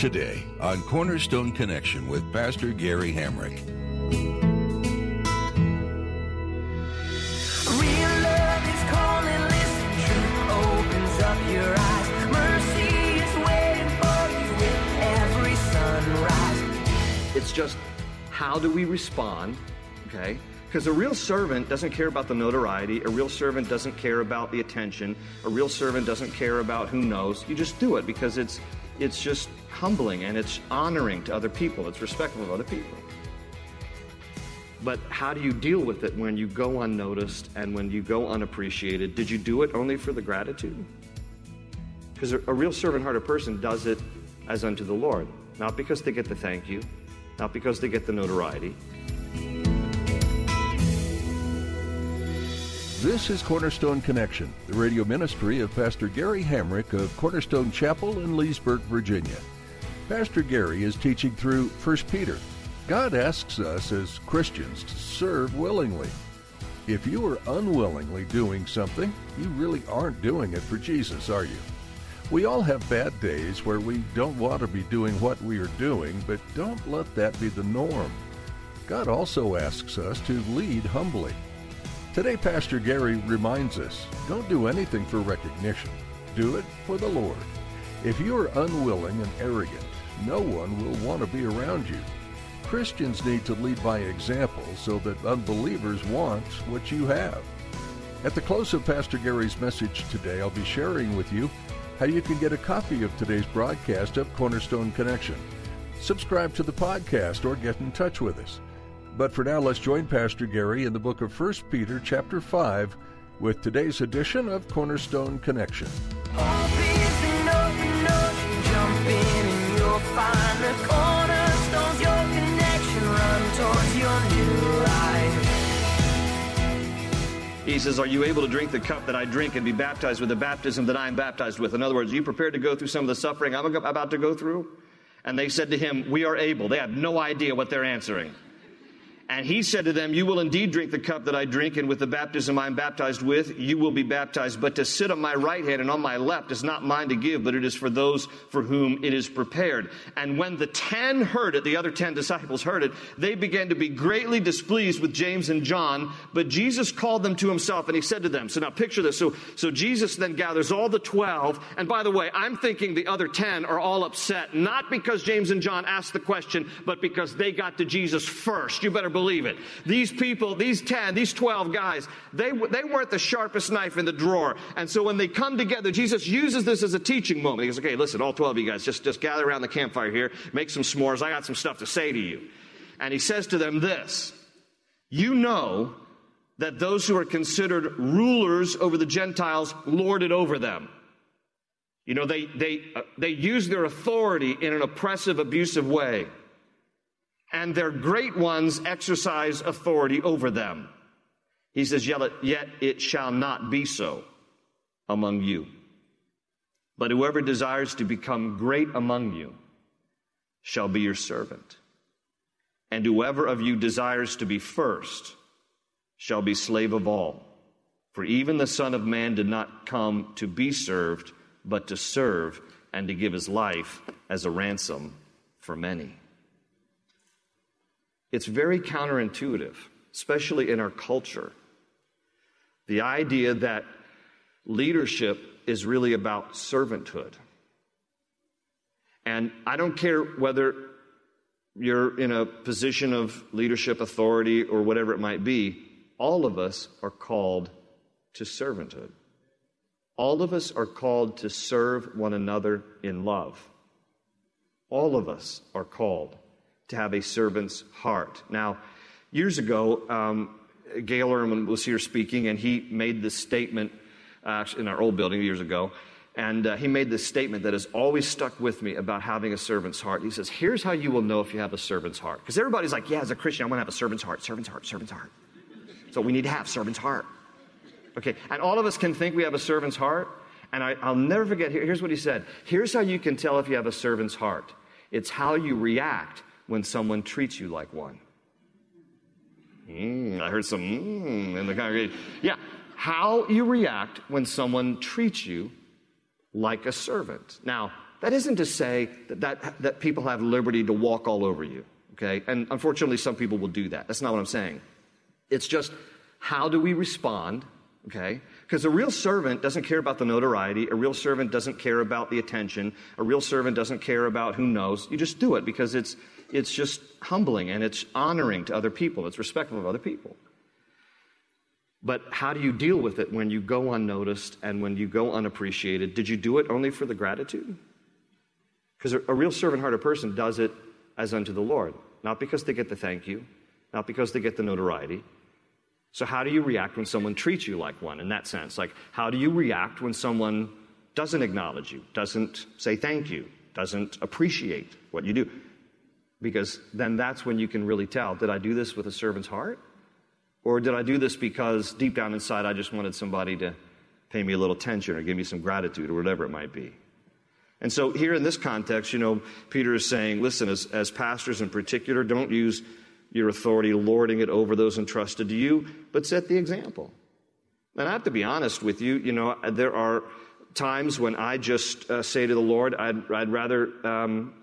Today on Cornerstone Connection with Pastor Gary Hamrick. Real love is calling, listen, truth opens up your eyes. Mercy is waiting for you with every sunrise. It's just how do we respond, okay? Because a real servant doesn't care about the notoriety. A real servant doesn't care about the attention. A real servant doesn't care about who knows. You just do it because it's it's just humbling and it's honoring to other people. It's respectful of other people. But how do you deal with it when you go unnoticed and when you go unappreciated? Did you do it only for the gratitude? Because a, real servant hearted person does it as unto the Lord, not because they get the thank you, not because they get the notoriety. This is Cornerstone Connection, the radio ministry of Pastor Gary Hamrick of Cornerstone Chapel in Leesburg, Virginia. Pastor Gary is teaching through 1 Peter. God asks us as Christians to serve willingly. If you are unwillingly doing something, you really aren't doing it for Jesus, are you? We all have bad days where we don't want to be doing what we are doing, but don't let that be the norm. God also asks us to lead humbly. Today, Pastor Gary reminds us don't do anything for recognition, do it for the Lord. If you are unwilling and arrogant, no one will want to be around you. Christians need to lead by example so that unbelievers want what you have. At the close of Pastor Gary's message today, I'll be sharing with you how you can get a copy of today's broadcast of Cornerstone Connection. Subscribe to the podcast or get in touch with us. But for now, let's join Pastor Gary in the book of 1 Peter, chapter 5, with today's edition of Cornerstone Connection. Hope is an open ocean, jump in and you'll find the cornerstones, your connection, run towards your new life. He says, Are you able to drink the cup that I drink and be baptized with the baptism that I am baptized with? In other words, are you prepared to go through some of the suffering I'm about to go through? And they said to him, We are able. They have no idea what they're answering. And he said to them, You will indeed drink the cup that I drink, and with the baptism I am baptized with, you will be baptized. But to sit on my right hand and on my left is not mine to give, but it is for those for whom it is prepared. And when the ten heard it, the other ten disciples heard it, they began to be greatly displeased with James and John. But Jesus called them to himself, and he said to them, So now picture this. So, so Jesus then gathers all the twelve. And by the way, I'm thinking the other ten are all upset, not because James and John asked the question, but because they got to Jesus first. You better believe believe it. These people, these 10, these 12 guys, they, they weren't the sharpest knife in the drawer. And so when they come together, Jesus uses this as a teaching moment. He goes, okay, listen, all 12 of you guys, just, just gather around the campfire here, make some s'mores. I got some stuff to say to you. And he says to them this You know that those who are considered rulers over the Gentiles lord it over them. You know, they, they, uh, they use their authority in an oppressive, abusive way and their great ones exercise authority over them. He says, Yet it shall not be so among you. But whoever desires to become great among you shall be your servant. And whoever of you desires to be first shall be slave of all. For even the Son of Man did not come to be served, but to serve and to give his life as a ransom for many. It's very counterintuitive, especially in our culture. The idea that leadership is really about servanthood. And I don't care whether you're in a position of leadership authority or whatever it might be, all of us are called to servanthood. All of us are called to serve one another in love. All of us are called to have a servant's heart. Now, years ago, um, Gayle Erwin was here speaking, and he made this statement uh, in our old building years ago. And uh, he made this statement that has always stuck with me about having a servant's heart. He says, Here's how you will know if you have a servant's heart. Because everybody's like, Yeah, as a Christian, I want to have a servant's heart, servant's heart, servant's heart. So we need to have servant's heart. Okay, and all of us can think we have a servant's heart. And I, will never forget, here, here's what he said Here's how you can tell if you have a servant's heart it's how you react when someone treats you like one. Mm, I heard some mm in the congregation. Yeah, how you react when someone treats you like a servant. Now, that isn't to say that, that, that people have liberty to walk all over you, okay? And unfortunately, some people will do that. That's not what I'm saying. It's just how do we respond, okay? Because a real servant doesn't care about the notoriety. A real servant doesn't care about the attention. A real servant doesn't care about who knows. You just do it because it's, it's just humbling and it's honoring to other people. It's respectful of other people. But how do you deal with it when you go unnoticed and when you go unappreciated? Did you do it only for the gratitude? Because a, real servant hearted person does it as unto the Lord, not because they get the thank you, not because they get the notoriety. So, how do you react when someone treats you like one in that sense? Like, how do you react when someone doesn't acknowledge you, doesn't say thank you, doesn't appreciate what you do? Because then that's when you can really tell did I do this with a servant's heart? Or did I do this because deep down inside I just wanted somebody to pay me a little attention or give me some gratitude or whatever it might be? And so, here in this context, you know, Peter is saying, listen, as, as pastors in particular, don't use your authority lording it over those entrusted to you, but set the example. And I have to be honest with you, you know, there are times when I just uh, say to the Lord, I'd, I'd rather, um,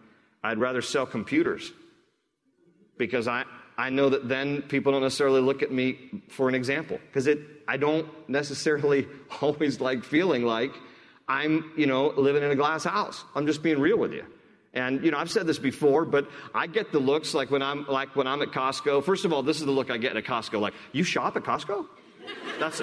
I'd rather sell computers because I, I know that then people don't necessarily look at me for an example because I don't necessarily always like feeling like I'm, you know, living in a glass house. I'm just being real with you. And you know, I've said this before, but I get the looks like when I'm like when I'm at Costco. First of all, this is the look I get at Costco. Like, you shop at Costco? That's.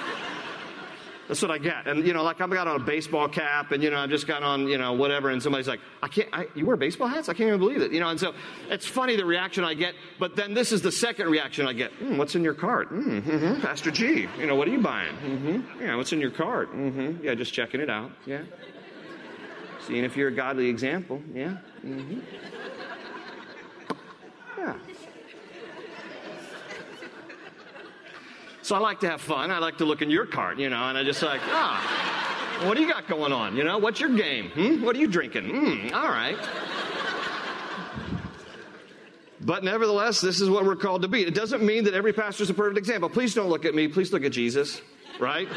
That's what I get. And, you know, like I've got on a baseball cap and, you know, I've just got on, you know, whatever. And somebody's like, I can't, I, you wear baseball hats? I can't even believe it. You know, and so it's funny the reaction I get. But then this is the second reaction I get. Mm, what's in your cart? Mm, mm-hmm. Pastor G, you know, what are you buying? Mm-hmm. Yeah, what's in your cart? Mm-hmm. Yeah, just checking it out. Yeah. Seeing if you're a godly example. Yeah. Mm-hmm. Yeah. So I like to have fun. I like to look in your cart, you know, and I just like, ah, what do you got going on? You know, what's your game? Hmm? What are you drinking? Hmm, all right. But nevertheless, this is what we're called to be. It doesn't mean that every pastor is a perfect example. Please don't look at me. Please look at Jesus, right?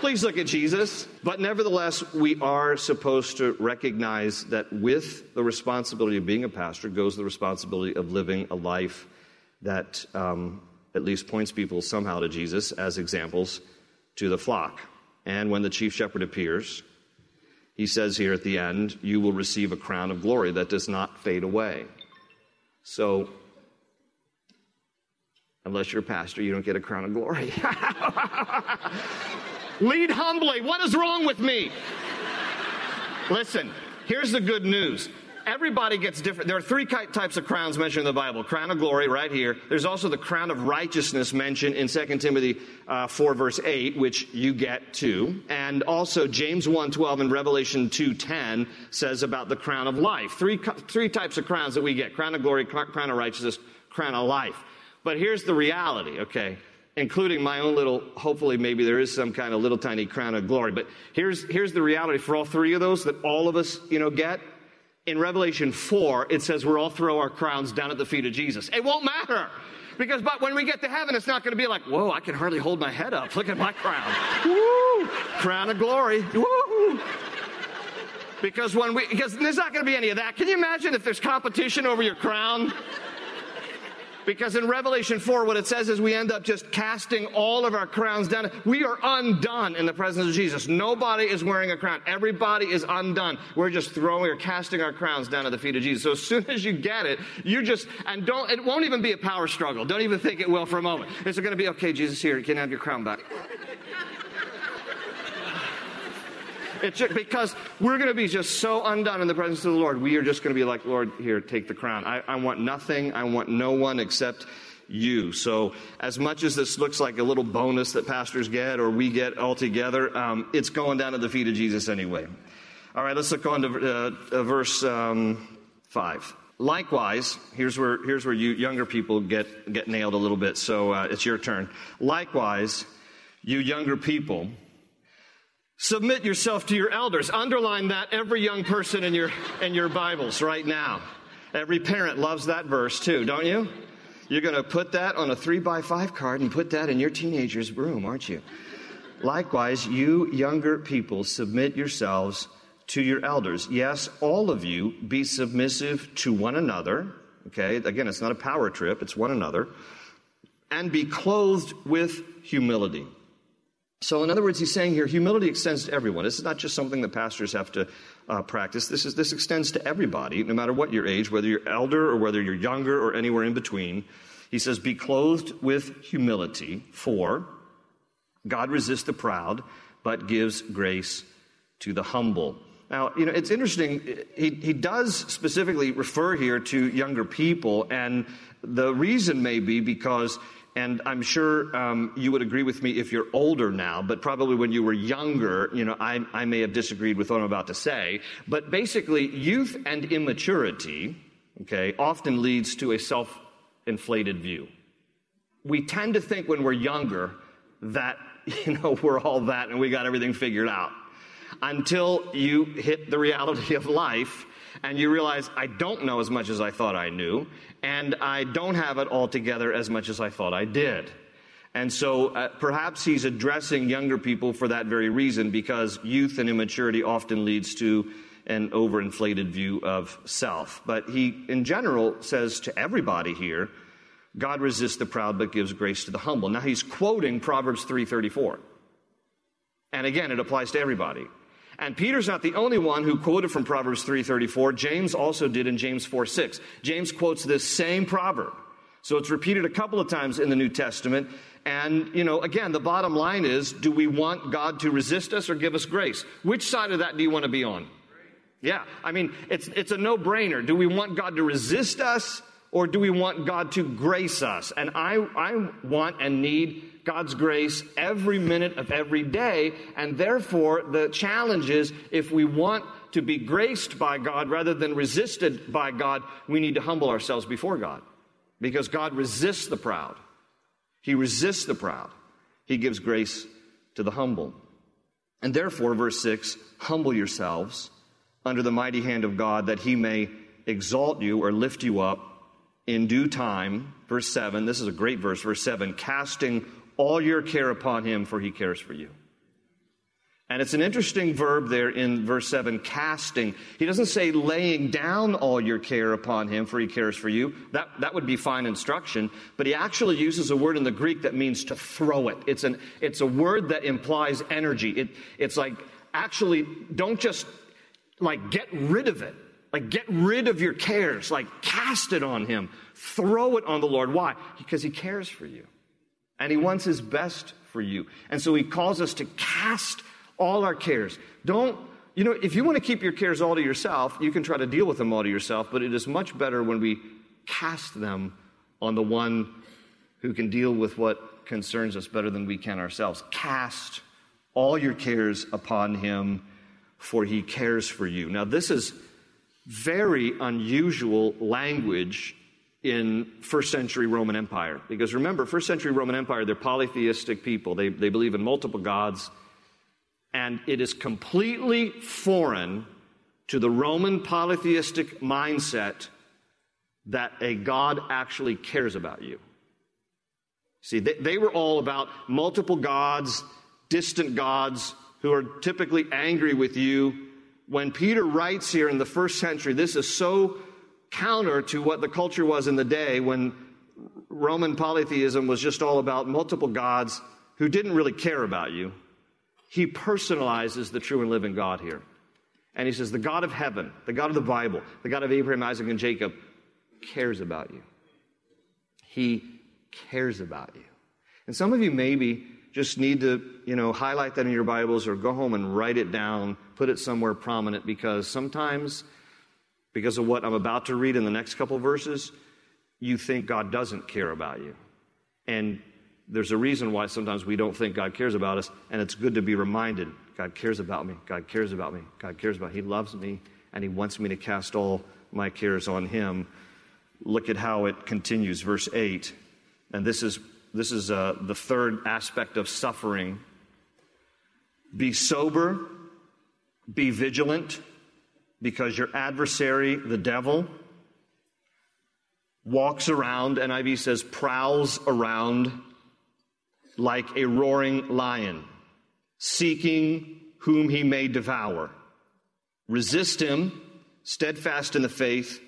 Please look at Jesus. But nevertheless, we are supposed to recognize that with the responsibility of being a pastor goes the responsibility of living a life that um, at least points people somehow to Jesus as examples to the flock. And when the chief shepherd appears, he says here at the end, You will receive a crown of glory that does not fade away. So, unless you're a pastor, you don't get a crown of glory. Lead humbly. What is wrong with me? Listen, here's the good news everybody gets different. There are three types of crowns mentioned in the Bible. Crown of glory right here. There's also the crown of righteousness mentioned in 2 Timothy uh, 4 verse 8, which you get too. And also James 1 12 and Revelation 2 10 says about the crown of life. Three, three types of crowns that we get. Crown of glory, crown of righteousness, crown of life. But here's the reality, okay? including my own little, hopefully maybe there is some kind of little tiny crown of glory. But here's, here's the reality for all three of those that all of us, you know, get in Revelation 4, it says we're all throw our crowns down at the feet of Jesus. It won't matter. Because but when we get to heaven, it's not going to be like, whoa, I can hardly hold my head up. Look at my crown. Woo! Crown of glory. Woo! Because when we, because there's not going to be any of that. Can you imagine if there's competition over your crown? Because in Revelation 4, what it says is we end up just casting all of our crowns down. We are undone in the presence of Jesus. Nobody is wearing a crown. Everybody is undone. We're just throwing or casting our crowns down at the feet of Jesus. So as soon as you get it, you just, and don't, it won't even be a power struggle. Don't even think it will for a moment. It's going to be, okay, Jesus, here, you can have your crown back. It's just because we're going to be just so undone in the presence of the Lord. We are just going to be like, Lord, here, take the crown. I, I want nothing. I want no one except you. So, as much as this looks like a little bonus that pastors get or we get all together, um, it's going down to the feet of Jesus anyway. All right, let's look on to uh, uh, verse um, 5. Likewise, here's where, here's where you younger people get, get nailed a little bit, so uh, it's your turn. Likewise, you younger people, submit yourself to your elders. Underline that every young person in your, in your Bibles right now. Every parent loves that verse too, don't you? You're going to put that on a three by five card and put that in your teenager's room, aren't you? Likewise, you younger people, submit yourselves to your elders. Yes, all of you be submissive to one another. Okay, again, it's not a power trip, it's one another. And be clothed with humility. So, in other words, he's saying here, humility extends to everyone. This is not just something that pastors have to uh, practice. This, is, this extends to everybody, no matter what your age, whether you're elder or whether you're younger or anywhere in between. He says, Be clothed with humility, for God resists the proud, but gives grace to the humble. Now, you know, it's interesting. He, he does specifically refer here to younger people, and the reason may be because, and I'm sure um, you would agree with me if you're older now, but probably when you were younger, you know, I, I may have disagreed with what I'm about to say. But basically, youth and immaturity, okay, often leads to a self inflated view. We tend to think when we're younger that, you know, we're all that and we got everything figured out until you hit the reality of life and you realize I don't know as much as I thought I knew, and I don't have it all together as much as I thought I did. And so uh, perhaps he's addressing younger people for that very reason, because youth and immaturity often leads to an overinflated view of self. But he, in general, says to everybody here, God resists the proud but gives grace to the humble. Now he's quoting Proverbs 334. And again, it applies to everybody. And Peter's not the only one who quoted from Proverbs 3:34. James also did in James 4:6. James quotes this same proverb. So it's repeated a couple of times in the New Testament. And, you know, again, the bottom line is do we want God to resist us or give us grace? Which side of that do you want to be on? Yeah, I mean, it's, it's a no brainer. Do we want God to resist us or do we want God to grace us? And I, I want and need God's grace every minute of every day. And therefore, the challenge is if we want to be graced by God rather than resisted by God, we need to humble ourselves before God. Because God resists the proud. He resists the proud. He gives grace to the humble. And therefore, verse 6 humble yourselves under the mighty hand of God that he may exalt you or lift you up in due time. Verse 7, this is a great verse, verse 7 casting all your care upon him, for he cares for you. And it's an interesting verb there in verse 7, casting. He doesn't say laying down all your care upon him, for he cares for you. That, that would be fine instruction. But he actually uses a word in the Greek that means to throw it. It's, an, it's a word that implies energy. It, it's like, actually, don't just like get rid of it. Like, get rid of your cares. Like, cast it on him. Throw it on the Lord. Why? Because he cares for you and He wants His best for you. And so He calls us to cast all our cares. Don't, you know, if you want to keep your cares all to yourself, you can try to deal with them all to yourself, but it is much better when we cast them on the one who can deal with what concerns us better than we can ourselves. Cast all your cares upon Him, for He cares for you. Now, this is very unusual language in first century Roman Empire. Because remember, first century Roman Empire, they're polytheistic people. They, they believe in multiple gods. And it is completely foreign to the Roman polytheistic mindset that a God actually cares about you. See, they, they were all about multiple gods, distant gods, who are typically angry with you. When Peter writes here in the first century, this is so counter to what the culture was in the day when Roman polytheism was just all about multiple gods who didn't really care about you. He personalizes the true and living God here. And he says, The God of heaven, the God of the Bible, the God of Abraham, Isaac, and Jacob cares about you. He cares about you. And some of you maybe just need to, you know, highlight that in your Bibles or go home and write it down, put it somewhere prominent because sometimes because of what I'm about to read in the next couple verses, you think God doesn't care about you. And there's a reason why sometimes we don't think God cares about us, and it's good to be reminded God cares about me. God cares about me. God cares about me. He loves me, and He wants me to cast all my cares on Him. Look at how it continues, verse 8. And this is, this is uh, the third aspect of suffering. Be sober, be vigilant, because your adversary, the devil, walks around, NIV says, prowls around like a roaring lion, seeking whom he may devour. Resist him, steadfast in the faith,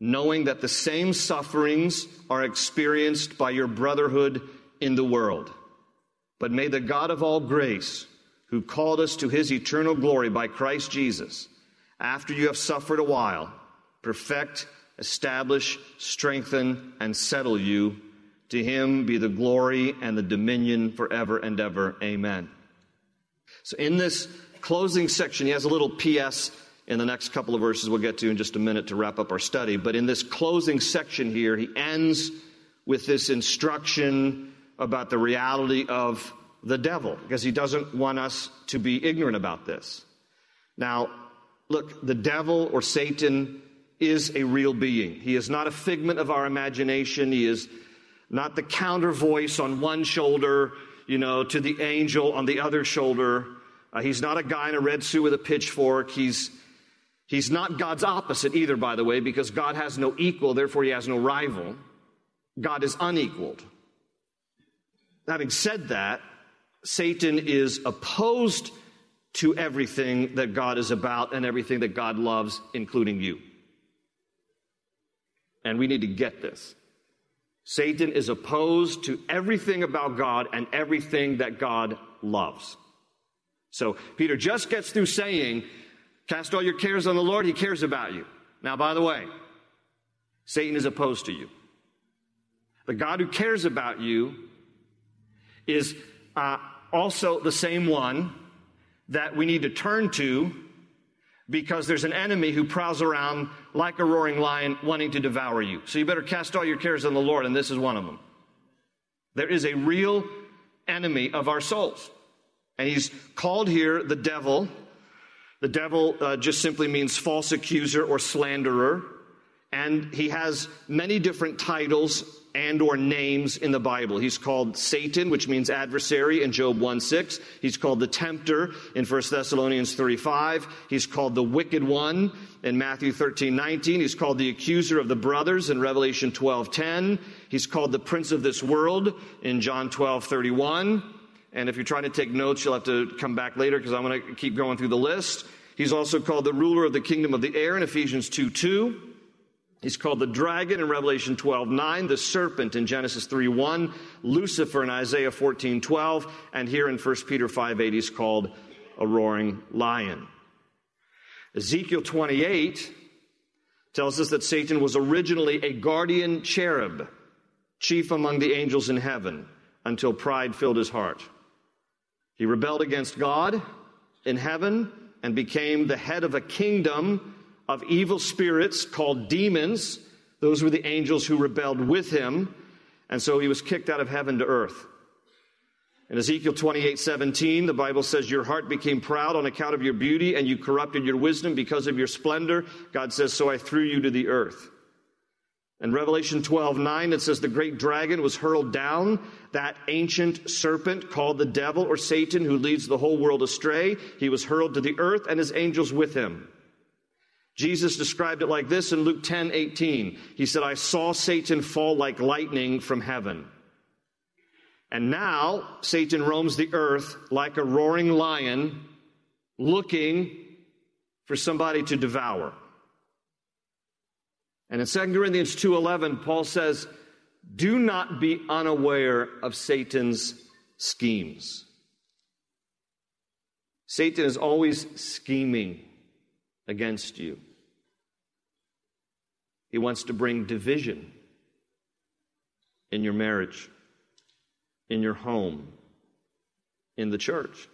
knowing that the same sufferings are experienced by your brotherhood in the world. But may the God of all grace, who called us to his eternal glory by Christ Jesus, after you have suffered a while, perfect, establish, strengthen, and settle you. To him be the glory and the dominion forever and ever. Amen. So, in this closing section, he has a little PS in the next couple of verses we'll get to in just a minute to wrap up our study. But in this closing section here, he ends with this instruction about the reality of the devil, because he doesn't want us to be ignorant about this. Now, look, the devil or Satan is a real being. He is not a figment of our imagination. He is not the counter voice on one shoulder, you know, to the angel on the other shoulder. Uh, he's not a guy in a red suit with a pitchfork. He's, he's not God's opposite either, by the way, because God has no equal, therefore he has no rival. God is unequaled. Having said that, Satan is opposed to everything that God is about and everything that God loves, including you. And we need to get this. Satan is opposed to everything about God and everything that God loves. So Peter just gets through saying, Cast all your cares on the Lord, he cares about you. Now, by the way, Satan is opposed to you. The God who cares about you is uh, also the same one that we need to turn to because there's an enemy who prowls around like a roaring lion wanting to devour you. So you better cast all your cares on the Lord, and this is one of them. There is a real enemy of our souls. And he's called here the devil. The devil uh, just simply means false accuser or slanderer. And he has many different titles and or names in the Bible. He's called Satan, which means adversary in Job 1 6. He's called the tempter in 1 Thessalonians 3 5. He's called the wicked one in Matthew 13 19. He's called the accuser of the brothers in Revelation 12 10. He's called the prince of this world in John 12 31. And if you're trying to take notes, you'll have to come back later because I'm going to keep going through the list. He's also called the ruler of the kingdom of the air in Ephesians 2 2. He's called the dragon in Revelation 12 9, the serpent in Genesis 3 1, Lucifer in Isaiah 14 12, and here in 1 Peter 5 8, he's called a roaring lion. Ezekiel 28 tells us that Satan was originally a guardian cherub, chief among the angels in heaven, until pride filled his heart. He rebelled against God in heaven and became the head of a kingdom of evil spirits called demons. Those were the angels who rebelled with him. And so he was kicked out of heaven to earth. In Ezekiel 28 17, the Bible says, Your heart became proud on account of your beauty, and you corrupted your wisdom because of your splendor. God says, So I threw you to the earth. In Revelation 12 9, it says, The great dragon was hurled down, that ancient serpent called the devil or Satan, who leads the whole world astray. He was hurled to the earth, and his angels with him. Jesus described it like this in Luke 10 18. He said, I saw Satan fall like lightning from heaven. And now Satan roams the earth like a roaring lion, looking for somebody to devour. And in 2 Corinthians 2:11 Paul says, "Do not be unaware of Satan's schemes." Satan is always scheming against you. He wants to bring division in your marriage, in your home, in the church.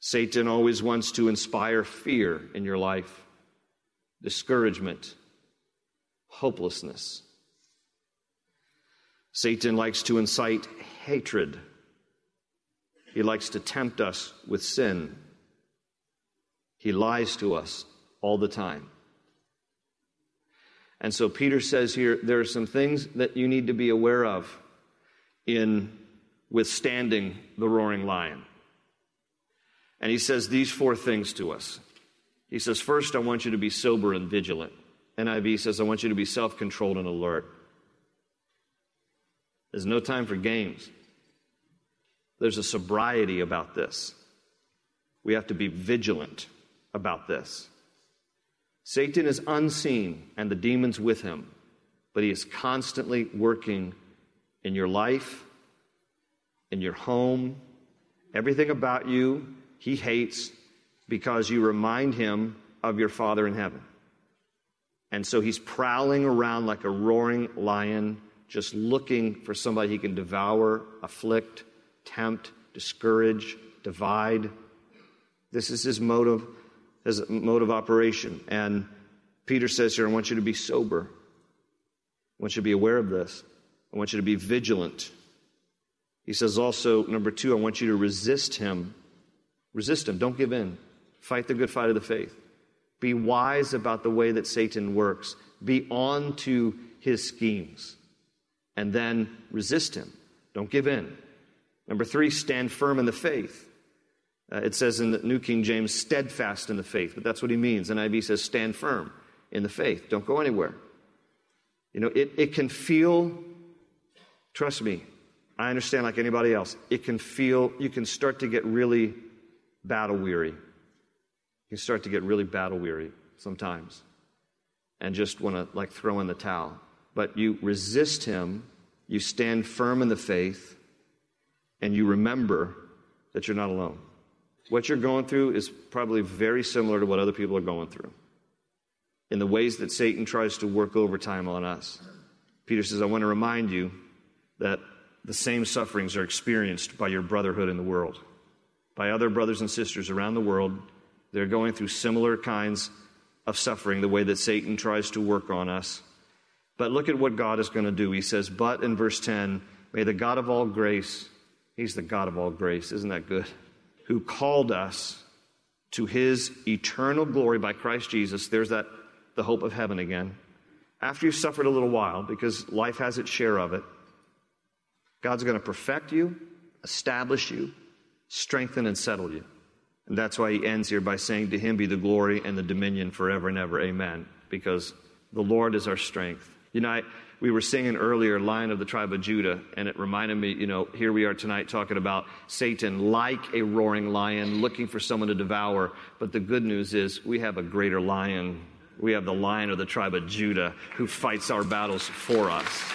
Satan always wants to inspire fear in your life, discouragement, hopelessness. Satan likes to incite hatred. He likes to tempt us with sin. He lies to us all the time. And so Peter says here there are some things that you need to be aware of in withstanding the roaring lion. And he says these four things to us. He says, First, I want you to be sober and vigilant. NIV says, I want you to be self controlled and alert. There's no time for games. There's a sobriety about this. We have to be vigilant about this. Satan is unseen and the demons with him, but he is constantly working in your life, in your home, everything about you he hates because you remind him of your Father in heaven. And so he's prowling around like a roaring lion, just looking for somebody he can devour, afflict, tempt, discourage, divide. This is his motive, a mode of operation. And Peter says here, I want you to be sober. I want you to be aware of this. I want you to be vigilant. He says also, number two, I want you to resist him. Resist him. Don't give in. Fight the good fight of the faith. Be wise about the way that Satan works. Be on to his schemes. And then resist him. Don't give in. Number three, stand firm in the faith. Uh, it says in the New King James, steadfast in the faith, but that's what he means. NIV says, stand firm in the faith. Don't go anywhere. You know, it, it can feel, trust me, I understand like anybody else, it can feel, you can start to get really battle weary. You start to get really battle weary sometimes and just want to like throw in the towel. But you resist him, you stand firm in the faith, and you remember that you're not alone. What you're going through is probably very similar to what other people are going through in the ways that Satan tries to work overtime on us. Peter says, I want to remind you that the same sufferings are experienced by your brotherhood in the world, by other brothers and sisters around the world. They're going through similar kinds of suffering, the way that Satan tries to work on us. But look at what God is going to do. He says, But in verse 10, may the God of all grace, He's the God of all grace, isn't that good? Who called us to His eternal glory by Christ Jesus. There's that, the hope of heaven again. After you've suffered a little while, because life has its share of it, God's going to perfect you, establish you, strengthen, and settle you. And that's why he ends here by saying, To him be the glory and the dominion forever and ever. Amen. Because the Lord is our strength. You know, I, we were singing earlier, Lion of the Tribe of Judah, and it reminded me, you know, here we are tonight talking about Satan like a roaring lion looking for someone to devour. But the good news is we have a greater lion. We have the Lion of the Tribe of Judah who fights our battles for us.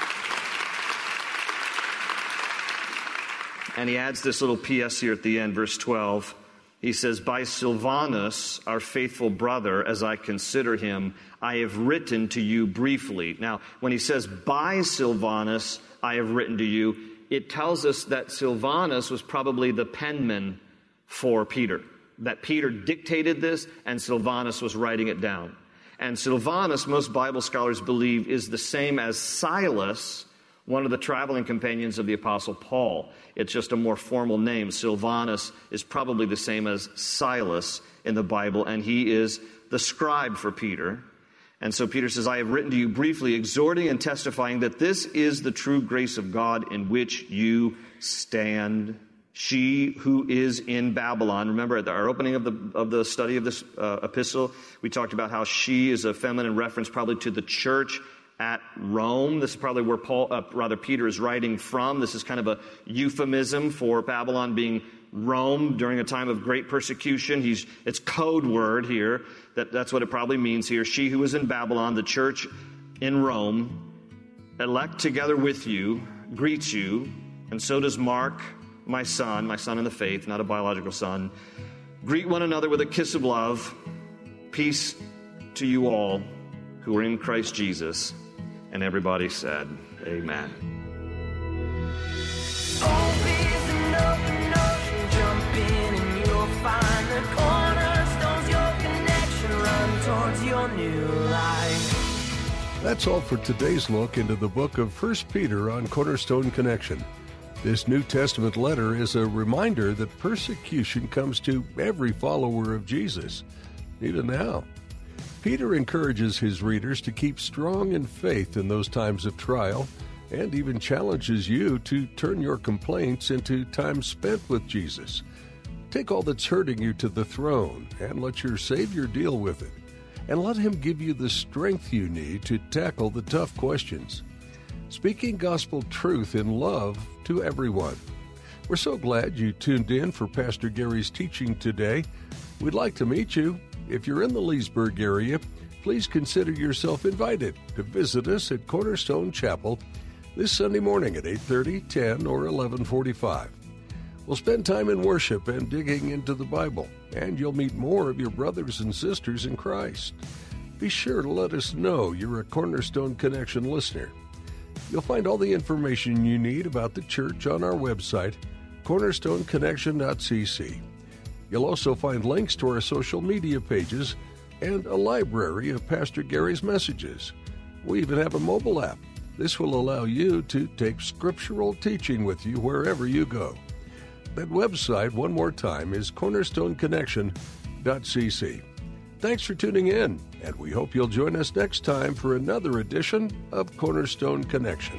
And he adds this little PS here at the end, verse 12. He says, By Silvanus, our faithful brother, as I consider him, I have written to you briefly. Now, when he says, By Silvanus, I have written to you, it tells us that Silvanus was probably the penman for Peter. That Peter dictated this and Silvanus was writing it down. And Silvanus, most Bible scholars believe, is the same as Silas, one of the traveling companions of the Apostle Paul. It's just a more formal name. Silvanus is probably the same as Silas in the Bible, and he is the scribe for Peter. And so Peter says, I have written to you briefly, exhorting and testifying that this is the true grace of God in which you stand. She who is in Babylon. Remember at our opening of the, of the study of this uh, epistle, we talked about how she is a feminine reference probably to the church at Rome. This is probably where Paul, uh, rather Peter is writing from. This is kind of a euphemism for Babylon being Rome during a time of great persecution. He's, it's code word here. That, that's what it probably means here. She who is in Babylon, the church in Rome, elect together with you, greets you, and so does Mark, my son, my son in the faith, not a biological son. Greet one another with a kiss of love. Peace to you all who are in Christ Jesus. And everybody said, Amen. That's all for today's look into the book of 1 Peter on Cornerstone Connection. This New Testament letter is a reminder that persecution comes to every follower of Jesus, even now. Peter encourages his readers to keep strong in faith in those times of trial and even challenges you to turn your complaints into time spent with Jesus. Take all that's hurting you to the throne and let your Savior deal with it and let Him give you the strength you need to tackle the tough questions. Speaking gospel truth in love to everyone. We're so glad you tuned in for Pastor Gary's teaching today. We'd like to meet you. If you're in the Leesburg area, please consider yourself invited to visit us at Cornerstone Chapel this Sunday morning at 8:30, 10, or 11:45. We'll spend time in worship and digging into the Bible, and you'll meet more of your brothers and sisters in Christ. Be sure to let us know you're a Cornerstone Connection listener. You'll find all the information you need about the church on our website, cornerstoneconnection.cc. You'll also find links to our social media pages and a library of Pastor Gary's messages. We even have a mobile app. This will allow you to take scriptural teaching with you wherever you go. That website, one more time, is cornerstoneconnection.cc. Thanks for tuning in, and we hope you'll join us next time for another edition of Cornerstone Connection.